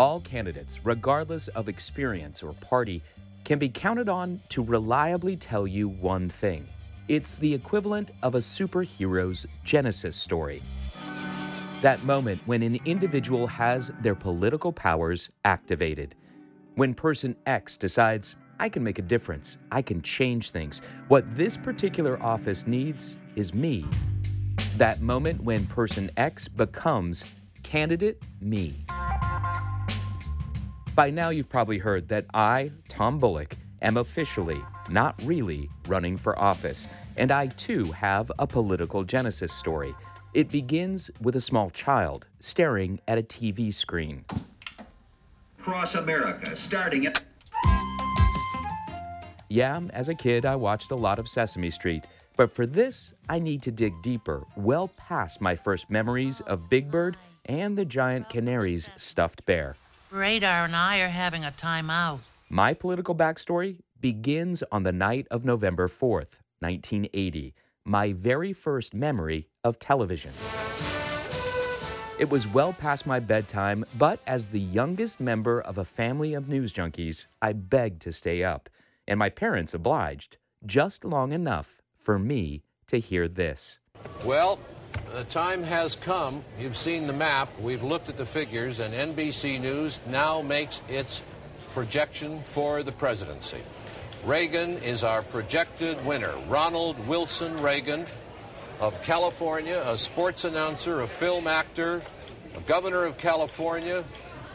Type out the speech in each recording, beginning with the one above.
All candidates, regardless of experience or party, can be counted on to reliably tell you one thing. It's the equivalent of a superhero's genesis story. That moment when an individual has their political powers activated. When person X decides, I can make a difference, I can change things. What this particular office needs is me. That moment when person X becomes candidate me. By now, you've probably heard that I, Tom Bullock, am officially, not really, running for office, and I too have a political genesis story. It begins with a small child staring at a TV screen. Across America, starting at. Yeah, as a kid, I watched a lot of Sesame Street, but for this, I need to dig deeper, well past my first memories of Big Bird and the giant canary's stuffed bear. Radar and I are having a timeout. My political backstory begins on the night of November 4th, 1980, my very first memory of television. It was well past my bedtime, but as the youngest member of a family of news junkies, I begged to stay up, and my parents obliged, just long enough for me to hear this. Well, the time has come. You've seen the map. We've looked at the figures, and NBC News now makes its projection for the presidency. Reagan is our projected winner. Ronald Wilson Reagan of California, a sports announcer, a film actor, a governor of California,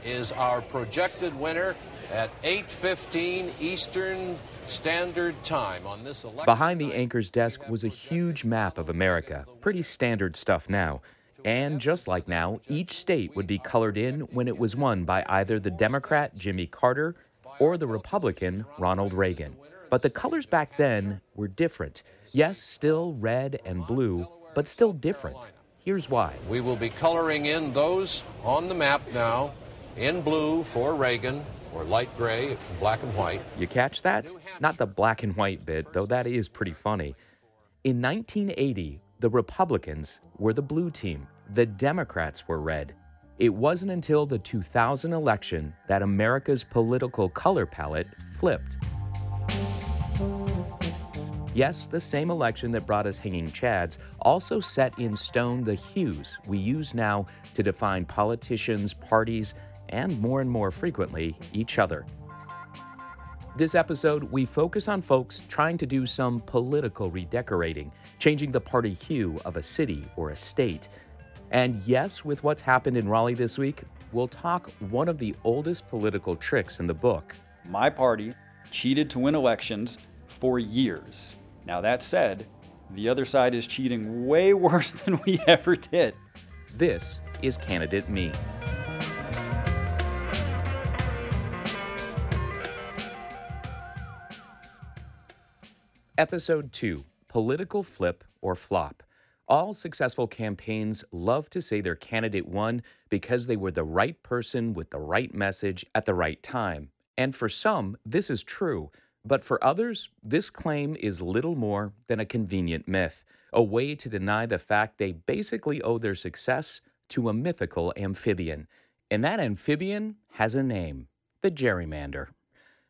is our projected winner at 8:15 Eastern Standard Time on this election. Behind the anchor's desk was a huge map of America, pretty standard stuff now. And just like now, each state would be colored in when it was won by either the Democrat Jimmy Carter or the Republican Ronald Reagan. But the colors back then were different. Yes, still red and blue, but still different. Here's why. We will be coloring in those on the map now in blue for Reagan, or light gray, black and white. You catch that? Not the black and white bit, though that is pretty funny. In 1980, the Republicans were the blue team, the Democrats were red. It wasn't until the 2000 election that America's political color palette flipped. Yes, the same election that brought us hanging chads also set in stone the hues we use now to define politicians, parties, and more and more frequently, each other. This episode, we focus on folks trying to do some political redecorating, changing the party hue of a city or a state. And yes, with what's happened in Raleigh this week, we'll talk one of the oldest political tricks in the book. My party cheated to win elections for years. Now, that said, the other side is cheating way worse than we ever did. This is Candidate Me. Episode 2 Political Flip or Flop. All successful campaigns love to say their candidate won because they were the right person with the right message at the right time. And for some, this is true. But for others, this claim is little more than a convenient myth, a way to deny the fact they basically owe their success to a mythical amphibian. And that amphibian has a name the gerrymander.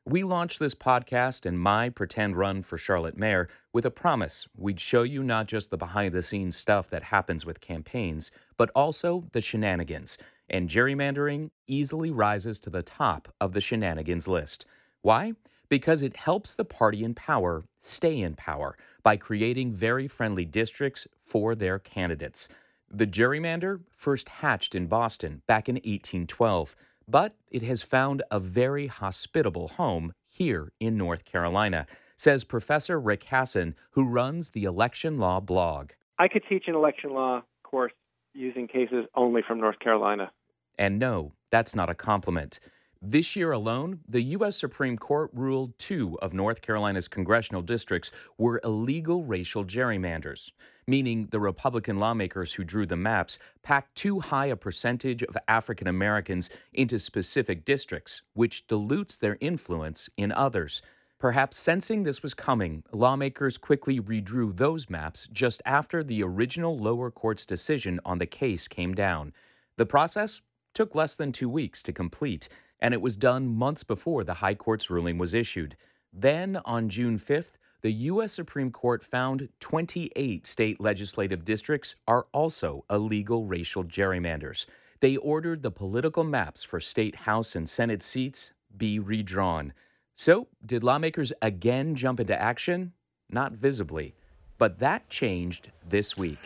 We launched this podcast and my pretend run for Charlotte Mayor with a promise we'd show you not just the behind the scenes stuff that happens with campaigns, but also the shenanigans. And gerrymandering easily rises to the top of the shenanigans list. Why? Because it helps the party in power stay in power by creating very friendly districts for their candidates. The gerrymander first hatched in Boston back in 1812 but it has found a very hospitable home here in North Carolina, says Professor Rick Hasen, who runs the election law blog. I could teach an election law course using cases only from North Carolina. And no, that's not a compliment. This year alone, the U.S. Supreme Court ruled two of North Carolina's congressional districts were illegal racial gerrymanders, meaning the Republican lawmakers who drew the maps packed too high a percentage of African Americans into specific districts, which dilutes their influence in others. Perhaps sensing this was coming, lawmakers quickly redrew those maps just after the original lower court's decision on the case came down. The process took less than two weeks to complete, and it was done months before the High Court's ruling was issued. Then, on June 5th, the U.S. Supreme Court found 28 state legislative districts are also illegal racial gerrymanders. They ordered the political maps for state House and Senate seats be redrawn. So, did lawmakers again jump into action? Not visibly. But that changed this week.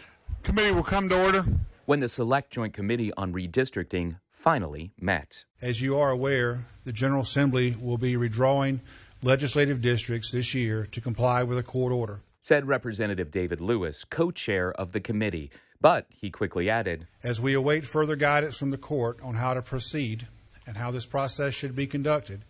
Committee will come to order. When the Select Joint Committee on Redistricting finally met. As you are aware, the General Assembly will be redrawing legislative districts this year to comply with a court order. Said Representative David Lewis, co chair of the committee. But he quickly added As we await further guidance from the court on how to proceed and how this process should be conducted,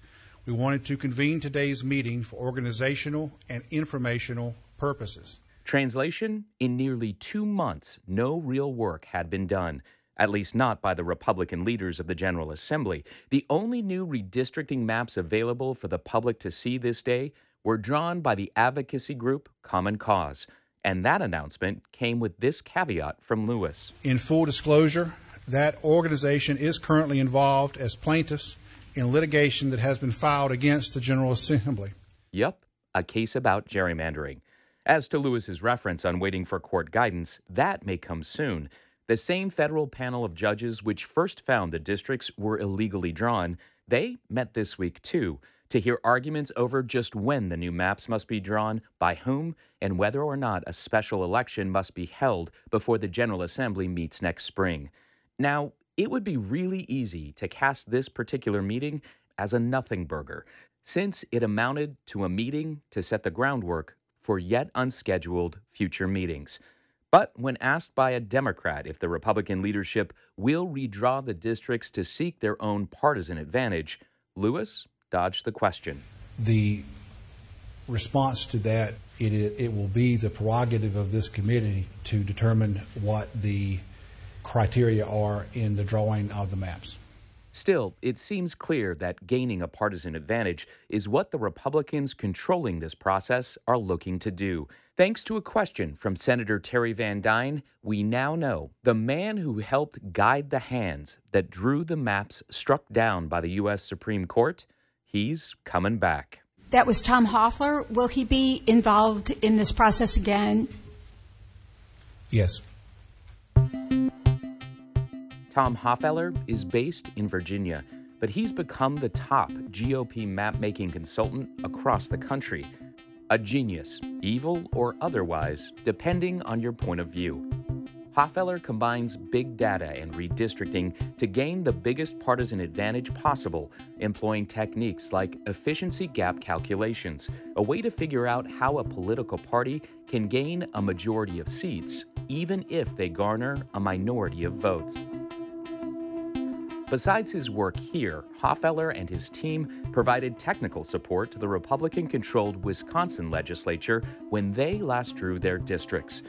we wanted to convene today's meeting for organizational and informational purposes. Translation In nearly two months, no real work had been done, at least not by the Republican leaders of the General Assembly. The only new redistricting maps available for the public to see this day were drawn by the advocacy group Common Cause. And that announcement came with this caveat from Lewis. In full disclosure, that organization is currently involved as plaintiffs in litigation that has been filed against the General Assembly. Yep, a case about gerrymandering. As to Lewis's reference on waiting for court guidance, that may come soon. The same federal panel of judges which first found the districts were illegally drawn, they met this week too to hear arguments over just when the new maps must be drawn, by whom, and whether or not a special election must be held before the General Assembly meets next spring. Now, it would be really easy to cast this particular meeting as a nothing burger, since it amounted to a meeting to set the groundwork for yet unscheduled future meetings. But when asked by a Democrat if the Republican leadership will redraw the districts to seek their own partisan advantage, Lewis dodged the question. The response to that, it, it will be the prerogative of this committee to determine what the criteria are in the drawing of the maps. Still, it seems clear that gaining a partisan advantage is what the Republicans controlling this process are looking to do. Thanks to a question from Senator Terry Van Duyn, we now know the man who helped guide the hands that drew the maps struck down by the U.S. Supreme Court, he's coming back. That was Tom Hofeller. Will he be involved in this process again? Yes. Tom Hofeller is based in Virginia, but he's become the top GOP map making consultant across the country. A genius, evil or otherwise, depending on your point of view. Hofeller combines big data and redistricting to gain the biggest partisan advantage possible, employing techniques like efficiency gap calculations, a way to figure out how a political party can gain a majority of seats, even if they garner a minority of votes. Besides his work here, Hofeller and his team provided technical support to the Republican controlled Wisconsin legislature when they last drew their districts.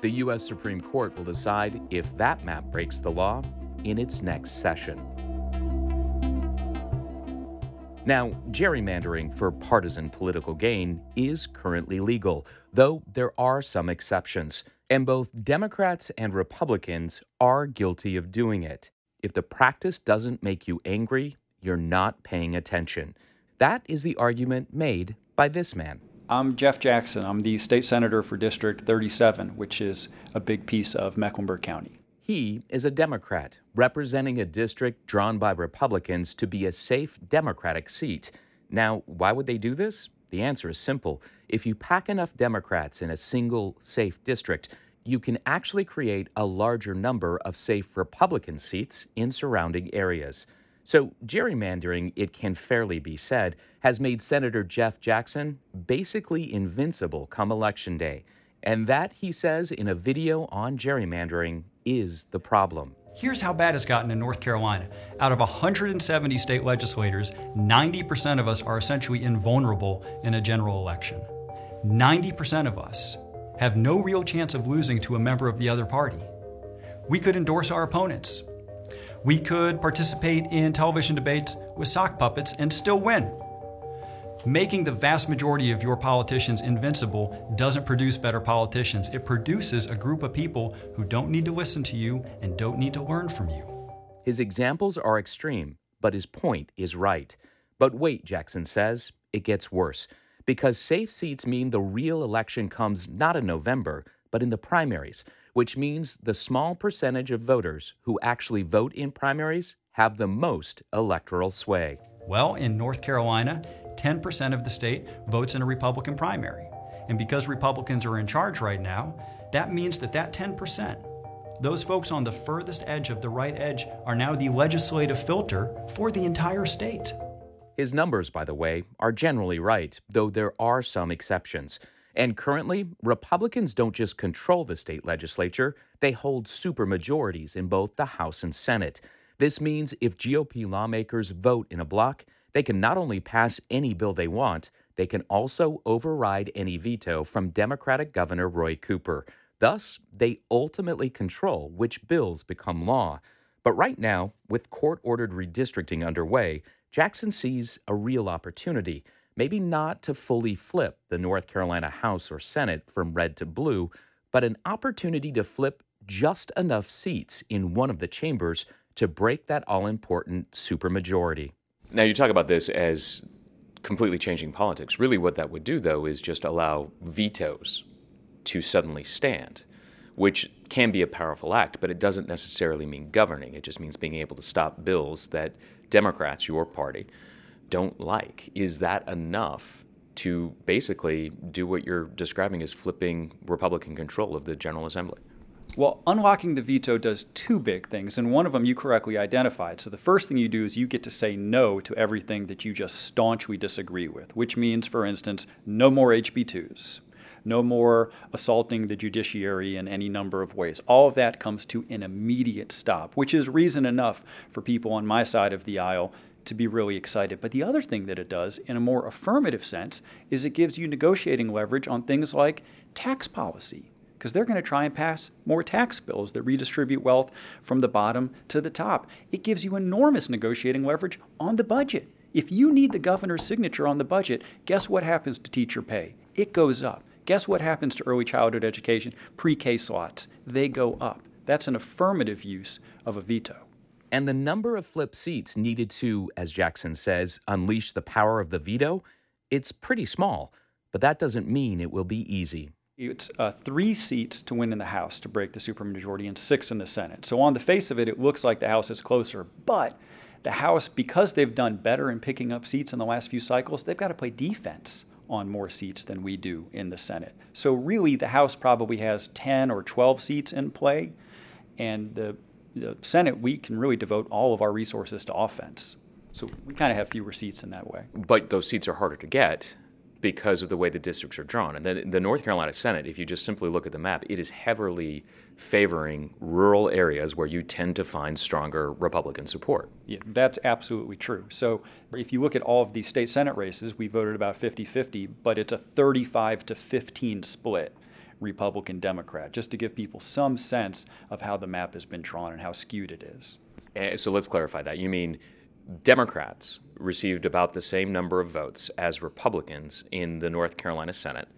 The U.S. Supreme Court will decide if that map breaks the law in its next session. Now, gerrymandering for partisan political gain is currently legal, though there are some exceptions, and both Democrats and Republicans are guilty of doing it. If the practice doesn't make you angry, you're not paying attention. That is the argument made by this man. I'm Jeff Jackson. I'm the state senator for District 37, which is a big piece of Mecklenburg County. He is a Democrat, representing a district drawn by Republicans to be a safe Democratic seat. Now, why would they do this? The answer is simple. If you pack enough Democrats in a single safe district, you can actually create a larger number of safe Republican seats in surrounding areas. So, gerrymandering, it can fairly be said, has made Senator Jeff Jackson basically invincible come Election Day. And that, he says in a video on gerrymandering, is the problem. Here's how bad it's gotten in North Carolina. Out of 170 state legislators, 90% of us are essentially invulnerable in a general election. 90% of us have no real chance of losing to a member of the other party. We could endorse our opponents. We could participate in television debates with sock puppets and still win. Making the vast majority of your politicians invincible doesn't produce better politicians. It produces a group of people who don't need to listen to you and don't need to learn from you. His examples are extreme, but his point is right. But wait, Jackson says, it gets worse. Because safe seats mean the real election comes not in November, but in the primaries, which means the small percentage of voters who actually vote in primaries have the most electoral sway. Well, in North Carolina, 10% of the state votes in a Republican primary. And because Republicans are in charge right now, that means that that 10%, those folks on the furthest edge of the right edge, are now the legislative filter for the entire state. His numbers, by the way, are generally right, though there are some exceptions. And currently, Republicans don't just control the state legislature, they hold supermajorities in both the House and Senate. This means if GOP lawmakers vote in a bloc, they can not only pass any bill they want, they can also override any veto from Democratic Governor Roy Cooper. Thus, they ultimately control which bills become law. But right now, with court ordered redistricting underway, Jackson sees a real opportunity, maybe not to fully flip the North Carolina House or Senate from red to blue, but an opportunity to flip just enough seats in one of the chambers to break that all important supermajority. Now, you talk about this as completely changing politics. Really, what that would do, though, is just allow vetoes to suddenly stand, which can be a powerful act, but it doesn't necessarily mean governing. It just means being able to stop bills that Democrats, your party, don't like. Is that enough to basically do what you're describing as flipping Republican control of the General Assembly? Well, unlocking the veto does two big things, and one of them you correctly identified. So, the first thing you do is you get to say no to everything that you just staunchly disagree with, which means, for instance, no more HB2s, no more assaulting the judiciary in any number of ways. All of that comes to an immediate stop, which is reason enough for people on my side of the aisle to be really excited. But the other thing that it does, in a more affirmative sense, is it gives you negotiating leverage on things like tax policy because they're going to try and pass more tax bills that redistribute wealth from the bottom to the top. It gives you enormous negotiating leverage on the budget. If you need the governor's signature on the budget, guess what happens to teacher pay? It goes up. Guess what happens to early childhood education? Pre K slots, they go up. That's an affirmative use of a veto. And the number of flip seats needed to, as Jackson says, unleash the power of the veto, it's pretty small. But that doesn't mean it will be easy. It's uh, three seats to win in the House to break the supermajority and six in the Senate. So, on the face of it, it looks like the House is closer. But the House, because they've done better in picking up seats in the last few cycles, they've got to play defense on more seats than we do in the Senate. So, really, the House probably has 10 or 12 seats in play. And the, the Senate, we can really devote all of our resources to offense. So, we kind of have fewer seats in that way. But those seats are harder to get because of the way the districts are drawn. And then the North Carolina Senate, if you just simply look at the map, it is heavily favoring rural areas where you tend to find stronger Republican support. Yeah, that's absolutely true. So if you look at all of these state Senate races, we voted about 50 50, but it's a 35 to 15 split. Republican Democrat, just to give people some sense of how the map has been drawn and how skewed it is. Eh, so let's clarify that. You mean Democrats received about the same number of votes as Republicans in the North Carolina Senate,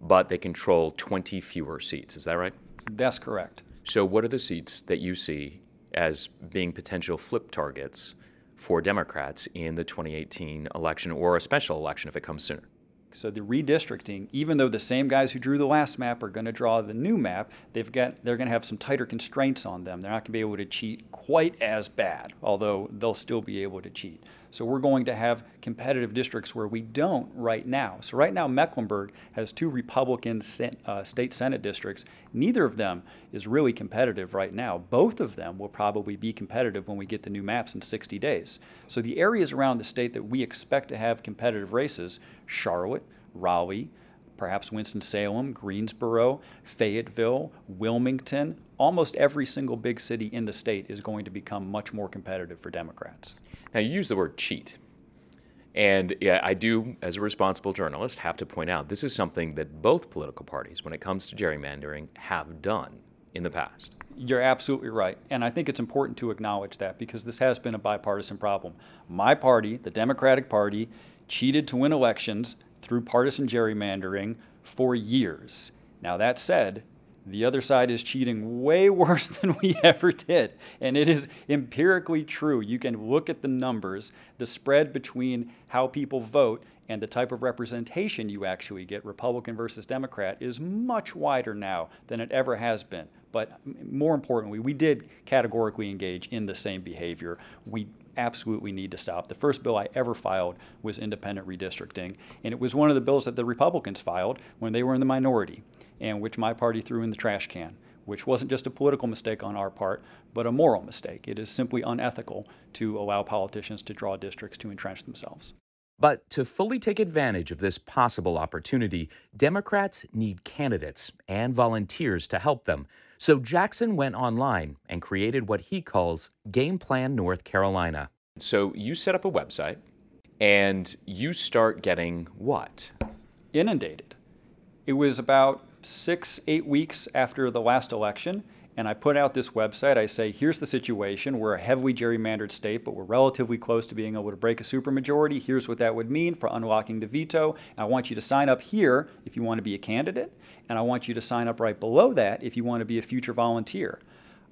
but they control 20 fewer seats. Is that right? That's correct. So, what are the seats that you see as being potential flip targets for Democrats in the 2018 election or a special election if it comes sooner? So the redistricting, even though the same guys who drew the last map are going to draw the new map, they've got they're going to have some tighter constraints on them. They're not going to be able to cheat quite as bad, although they'll still be able to cheat. So we're going to have competitive districts where we don't right now. So right now Mecklenburg has two Republican uh, state senate districts. Neither of them is really competitive right now. Both of them will probably be competitive when we get the new maps in 60 days. So the areas around the state that we expect to have competitive races, Charlotte, Raleigh, perhaps Winston-Salem, Greensboro, Fayetteville, Wilmington, almost every single big city in the state is going to become much more competitive for Democrats. Now, you use the word cheat. And yeah, I do, as a responsible journalist, have to point out this is something that both political parties, when it comes to gerrymandering, have done in the past. You're absolutely right. And I think it's important to acknowledge that because this has been a bipartisan problem. My party, the Democratic Party, cheated to win elections through partisan gerrymandering for years. Now, that said, The other side is cheating way worse than we ever did. And it is empirically true. You can look at the numbers, the spread between how people vote and the type of representation you actually get, Republican versus Democrat, is much wider now than it ever has been. But more importantly, we did categorically engage in the same behavior. We absolutely need to stop. The first bill I ever filed was independent redistricting, and it was one of the bills that the Republicans filed when they were in the minority, and which my party threw in the trash can. Which wasn't just a political mistake on our part, but a moral mistake. It is simply unethical to allow politicians to draw districts to entrench themselves. But to fully take advantage of this possible opportunity, Democrats need candidates and volunteers to help them. So Jackson went online and created what he calls Game Plan North Carolina. So you set up a website and you start getting what? Inundated. It was about six, eight weeks after the last election, and I put out this website. I say, here's the situation. We're a heavily gerrymandered state, but we're relatively close to being able to break a supermajority. Here's what that would mean for unlocking the veto. I want you to sign up here if you want to be a candidate, and I want you to sign up right below that if you want to be a future volunteer.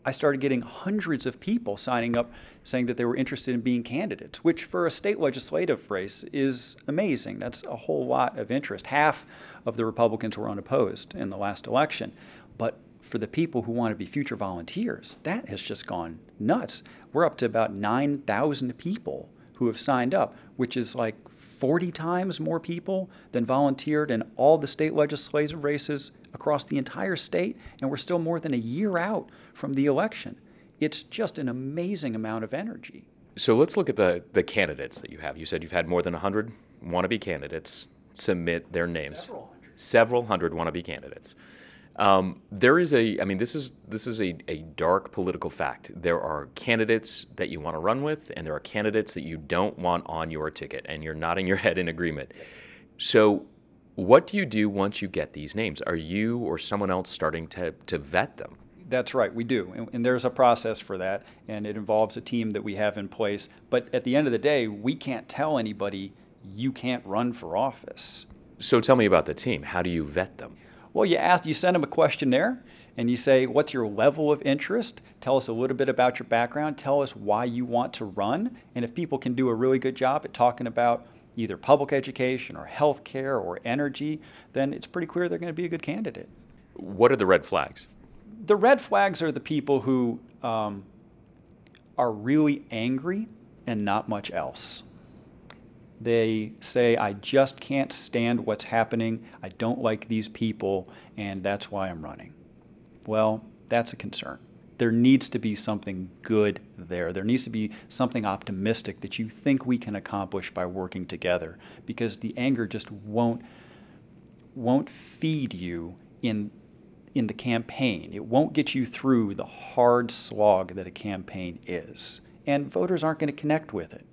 I started getting hundreds of people signing up saying that they were interested in being candidates, which for a state legislative race is amazing. That's a whole lot of interest. Half of the Republicans were unopposed in the last election. But for the people who want to be future volunteers, that has just gone nuts. We're up to about 9,000 people who have signed up, which is like 40 times more people than volunteered in all the state legislative races across the entire state, and we're still more than a year out from the election. It's just an amazing amount of energy. So let's look at the, the candidates that you have. You said you've had more than 100 wannabe candidates submit their names. Several hundred. Several hundred wannabe candidates. Um, there is a, I mean, this is this is a, a dark political fact. There are candidates that you want to run with, and there are candidates that you don't want on your ticket, and you're nodding your head in agreement. So, what do you do once you get these names? Are you or someone else starting to to vet them? That's right, we do. And, and, there's a process for that, and it involves a team that we have in place. But at the end of the day, we can't tell anybody you can't run for office. So tell me about the team. How do you vet them? Well, you ask, you send them a questionnaire, and you say, "What's your level of interest? Tell us a little bit about your background. Tell us why you want to run." And if people can do a really good job at talking about either public education or healthcare or energy, then it's pretty clear they're going to be a good candidate. What are the red flags? The red flags are the people who um, are really angry and not much else. They say, I just can't stand what's happening. I don't like these people, and that's why I'm running. Well, that's a concern. There needs to be something good there. There needs to be something optimistic that you think we can accomplish by working together because the anger just won't won't feed you in in the campaign. It won't get you through the hard slog that a campaign is. And voters aren't going to connect with it.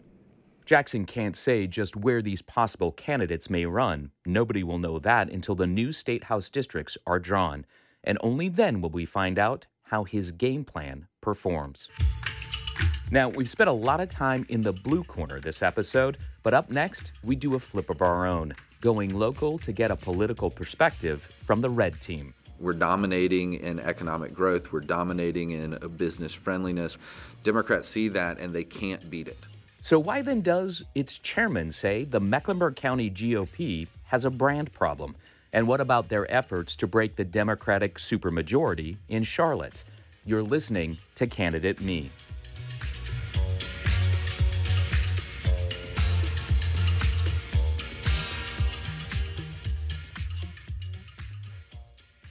Jackson can't say just where these possible candidates may run. Nobody will know that until the new state house districts are drawn. And only then will we find out how his game plan performs. Now, we've spent a lot of time in the blue corner this episode, but up next, we do a flip of our own, going local to get a political perspective from the red team. We're dominating in economic growth. We're dominating in business friendliness. Democrats see that and they can't beat it. So, why then does its chairman say the Mecklenburg County GOP has a brand problem? And what about their efforts to break the Democratic supermajority in Charlotte? You're listening to Candidate Me.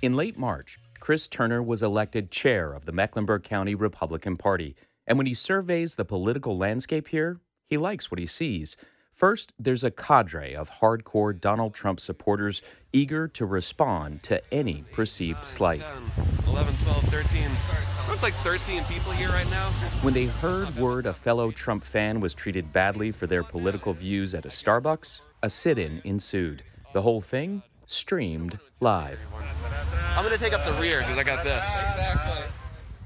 In late March, Chris Turner was elected chair of the Mecklenburg County Republican Party. And when he surveys the political landscape here, he likes what he sees. First, there's a cadre of hardcore Donald Trump supporters eager to respond to any perceived slight. 11, 12, 13. It's like 13 people here right now. When they heard word a fellow Trump fan was treated badly for their political views at a Starbucks, a sit in ensued. The whole thing streamed live. I'm going to take up the rear because I got this.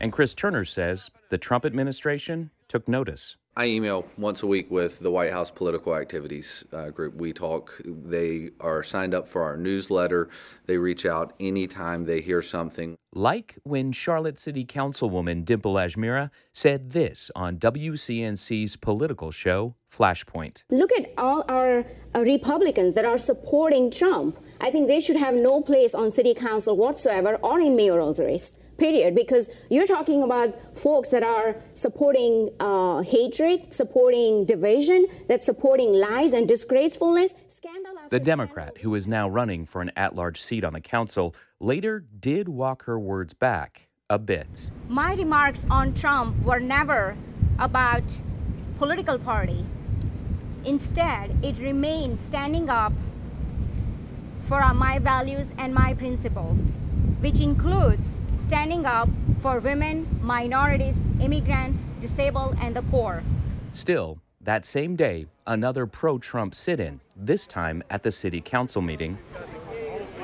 And Chris Turner says the Trump administration took notice. I email once a week with the White House Political Activities uh, Group. We talk. They are signed up for our newsletter. They reach out anytime they hear something. Like when Charlotte City Councilwoman Dimple Ajmera said this on WCNC's political show, Flashpoint. Look at all our uh, Republicans that are supporting Trump. I think they should have no place on city council whatsoever or in mayoral race period because you're talking about folks that are supporting uh, hatred supporting division that's supporting lies and disgracefulness. The democrat who is now running for an at-large seat on the council later did walk her words back a bit. My remarks on trump were never about political party. Instead it remained standing up for my values and my principles which includes standing up for women, minorities, immigrants, disabled, and the poor. Still, that same day, another pro Trump sit in, this time at the city council meeting.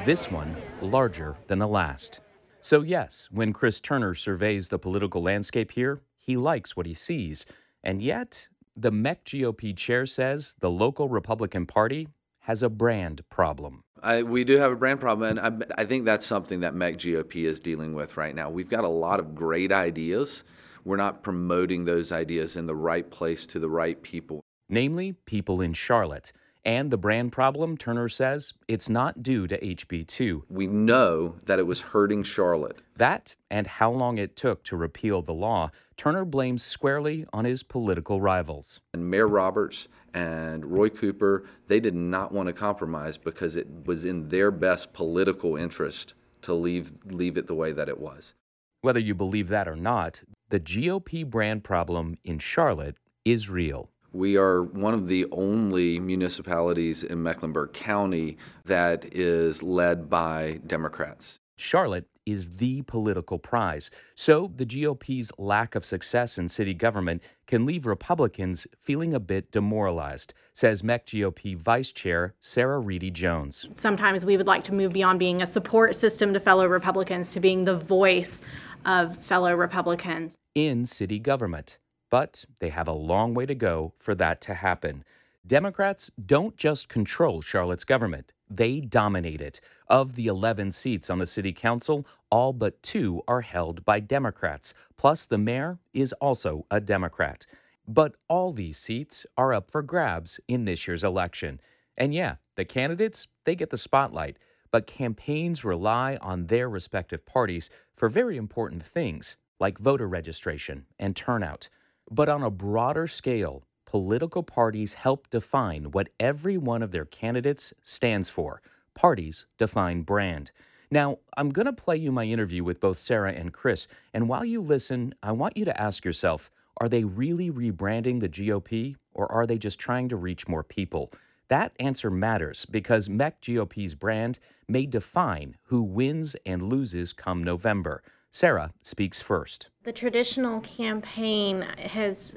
This one larger than the last. So, yes, when Chris Turner surveys the political landscape here, he likes what he sees. And yet, the Meck GOP chair says the local Republican Party has a brand problem. I, we do have a brand problem, and I, I think that's something that Meck GOP is dealing with right now. We've got a lot of great ideas. We're not promoting those ideas in the right place to the right people. Namely, people in Charlotte. And the brand problem, Turner says, it's not due to HB2. We know that it was hurting Charlotte. That and how long it took to repeal the law, Turner blames squarely on his political rivals. And Mayor Roberts and Roy Cooper, they did not want to compromise because it was in their best political interest to leave, leave it the way that it was. Whether you believe that or not, the GOP brand problem in Charlotte is real. We are one of the only municipalities in Mecklenburg County that is led by Democrats. Charlotte is the political prize. So the GOP's lack of success in city government can leave Republicans feeling a bit demoralized, says Meck GOP Vice Chair Sarah Reidy Jones. Sometimes we would like to move beyond being a support system to fellow Republicans to being the voice of fellow Republicans in city government but they have a long way to go for that to happen. Democrats don't just control Charlotte's government, they dominate it. Of the 11 seats on the city council, all but two are held by Democrats, plus the mayor is also a Democrat. But all these seats are up for grabs in this year's election. And yeah, the candidates, they get the spotlight, but campaigns rely on their respective parties for very important things like voter registration and turnout. But on a broader scale, political parties help define what every one of their candidates stands for. Parties define brand. Now, I'm going to play you my interview with both Sarah and Chris, and while you listen, I want you to ask yourself are they really rebranding the GOP, or are they just trying to reach more people? That answer matters because Meck GOP's brand may define who wins and loses come November. Sarah speaks first. The traditional campaign has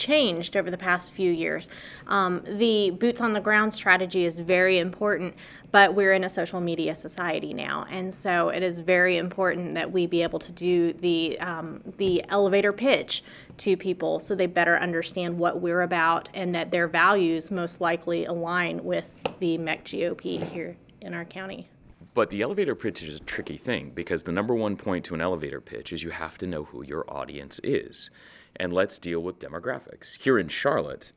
changed over the past few years. Um, the boots on the ground strategy is very important, but we're in a social media society now, and so it is very important that we be able to do the um, the elevator pitch to people so they better understand what we're about and that their values most likely align with the Meck GOP here in our county. But the elevator pitch is a tricky thing because the number one point to an elevator pitch is you have to know who your audience is. And let's deal with demographics. Here in Charlotte,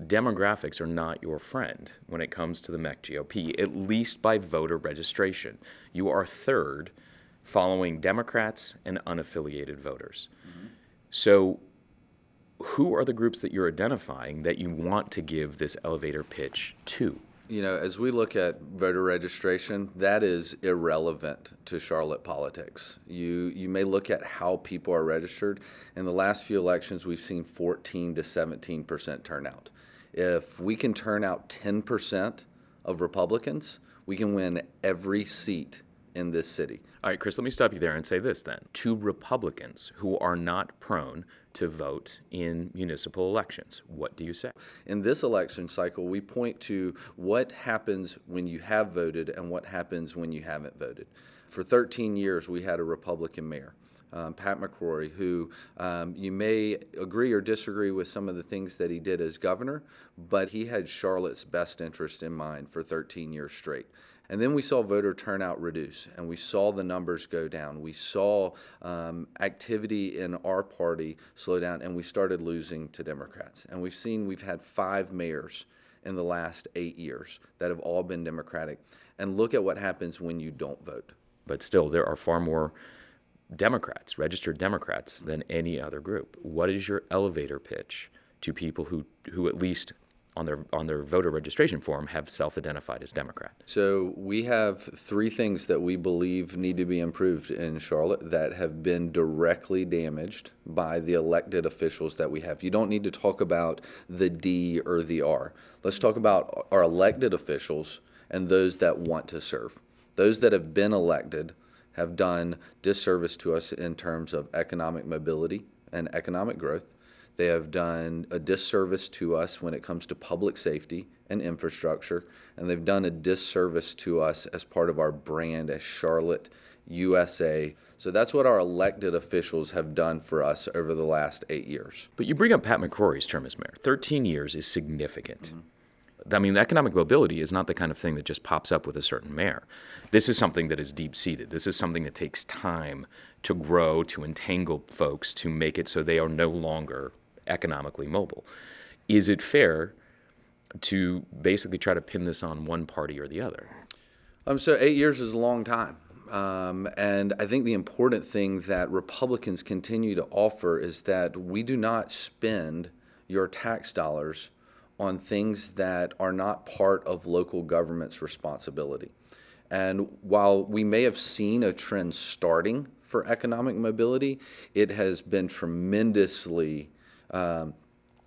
demographics are not your friend when it comes to the Meck GOP, at least by voter registration. You are third following Democrats and unaffiliated voters. Mm-hmm. So, who are the groups that you're identifying that you want to give this elevator pitch to? You know, as we look at voter registration, that is irrelevant to Charlotte politics. You you may look at how people are registered. In the last few elections, we've seen 14 to 17 percent turnout. If we can turn out 10 percent of Republicans, we can win every seat in this city. All right, Chris, let me stop you there and say this then. To Republicans who are not prone to vote in municipal elections, what do you say? In this election cycle, we point to what happens when you have voted and what happens when you haven't voted. For 13 years, we had a Republican mayor. Um, Pat McCrory, who um, you may agree or disagree with some of the things that he did as governor, but he had Charlotte's best interest in mind for 13 years straight. And then we saw voter turnout reduce, and we saw the numbers go down. We saw um, activity in our party slow down, and we started losing to Democrats. And we've seen we've had five mayors in the last eight years that have all been Democratic. And look at what happens when you don't vote. But still, there are far more Democrats, registered Democrats, than any other group. What is your elevator pitch to people who, who at least on their on their voter registration form have self-identified as Democrat? So we have three things that we believe need to be improved in Charlotte that have been directly damaged by the elected officials that we have. You don't need to talk about the D or the R. Let's talk about our elected officials and those that want to serve. Those that have been elected have done disservice to us in terms of economic mobility and economic growth. They have done a disservice to us when it comes to public safety and infrastructure, and they've done a disservice to us as part of our brand as Charlotte, USA. So that's what our elected officials have done for us over the last eight years. But you bring up Pat McCrory's term as mayor. 13 years is significant. Mm-hmm. I mean, economic mobility is not the kind of thing that just pops up with a certain mayor. This is something that is deep seated. This is something that takes time to grow, to entangle folks, to make it so they are no longer economically mobile. Is it fair to basically try to pin this on one party or the other? Um, so, eight years is a long time. Um, and I think the important thing that Republicans continue to offer is that we do not spend your tax dollars on things that are not part of local government's responsibility. And while we may have seen a trend starting for economic mobility, it has been tremendously um,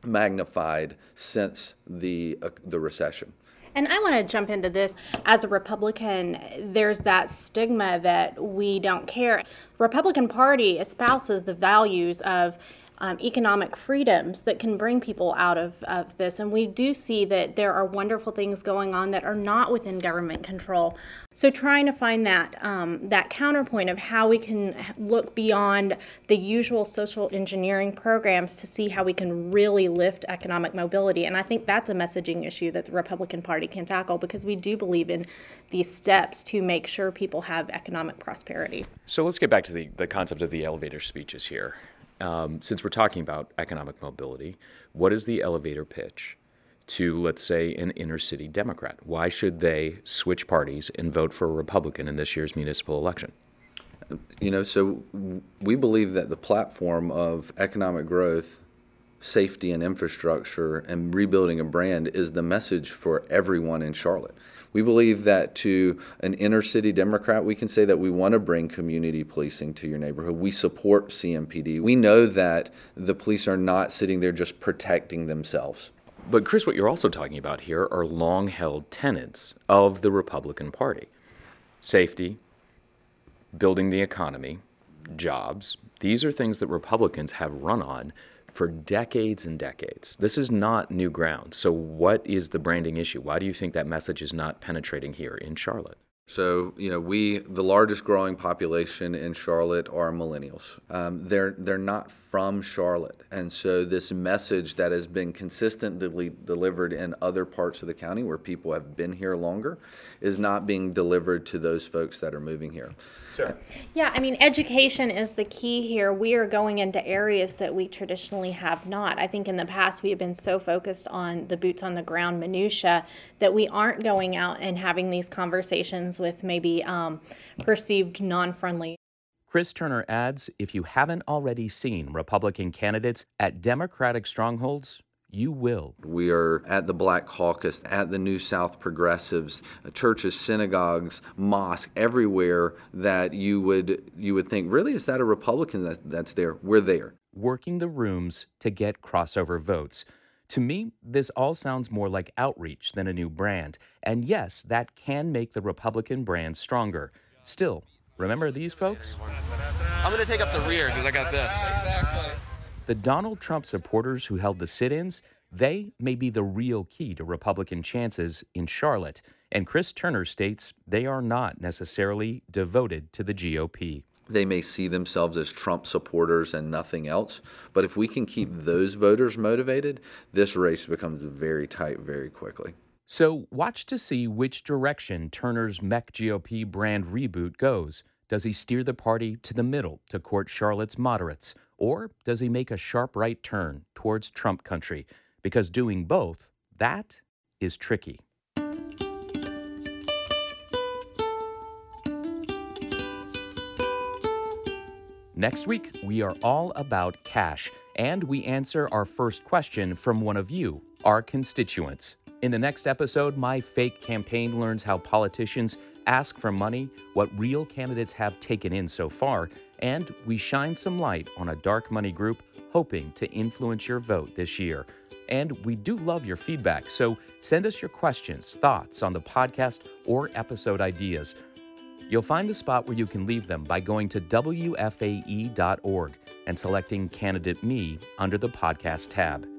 magnified since the uh, the recession. And I want to jump into this. As a Republican, there's that stigma that we don't care. Republican Party espouses the values of um, economic freedoms that can bring people out of, of this. And we do see that there are wonderful things going on that are not within government control. So trying to find that um, that counterpoint of how we can look beyond the usual social engineering programs to see how we can really lift economic mobility. And I think that's a messaging issue that the Republican Party can tackle because we do believe in these steps to make sure people have economic prosperity. So let's get back to the, the concept of the elevator speeches here um, since we're talking about economic mobility, what is the elevator pitch to, let's say, an inner city Democrat? Why should they switch parties and vote for a Republican in this year's municipal election? You know, so we believe that the platform of economic growth, safety and infrastructure, and rebuilding a brand is the message for everyone in Charlotte. We believe that to an inner city Democrat, we can say that we want to bring community policing to your neighborhood. We support CMPD. We know that the police are not sitting there just protecting themselves. But, Chris, what you're also talking about here are long held tenets of the Republican Party safety, building the economy, jobs. These are things that Republicans have run on for decades and decades. This is not new ground. So, what is the branding issue? Why do you think that message is not penetrating here in Charlotte? So, you know, we the largest growing population in Charlotte are millennials. Um, they're they're not from Charlotte, and so this message that has been consistently delivered in other parts of the county where people have been here longer is not being delivered to those folks that are moving here. Sure. Yeah, I mean, education is the key here. We are going into areas that we traditionally have not. I think in the past we have been so focused on the boots on the ground minutia that we aren't going out and having these conversations with maybe um, perceived non friendly. Chris Turner adds if you haven't already seen Republican candidates at Democratic strongholds, you will. We are at the Black Caucus, at the New South Progressives, uh, churches, synagogues, mosques, everywhere that you would you would think, really, is that a Republican that, that's there? We're there. Working the rooms to get crossover votes. To me, this all sounds more like outreach than a new brand. And yes, that can make the Republican brand stronger. Still, remember these folks? I'm going to take up the rear because I got this. The Donald Trump supporters who held the sit ins, they may be the real key to Republican chances in Charlotte. And Chris Turner states they are not necessarily devoted to the GOP. They may see themselves as Trump supporters and nothing else. But if we can keep those voters motivated, this race becomes very tight very quickly. So watch to see which direction Turner's Meck GOP brand reboot goes. Does he steer the party to the middle to court Charlotte's moderates? Or does he make a sharp right turn towards Trump country? Because doing both, that is tricky. Next week, we are all about cash, and we answer our first question from one of you, our constituents. In the next episode, my fake campaign learns how politicians ask for money, what real candidates have taken in so far, and we shine some light on a dark money group hoping to influence your vote this year. And we do love your feedback, so send us your questions, thoughts on the podcast, or episode ideas. You'll find the spot where you can leave them by going to WFAE.org and selecting Candidate Me under the podcast tab.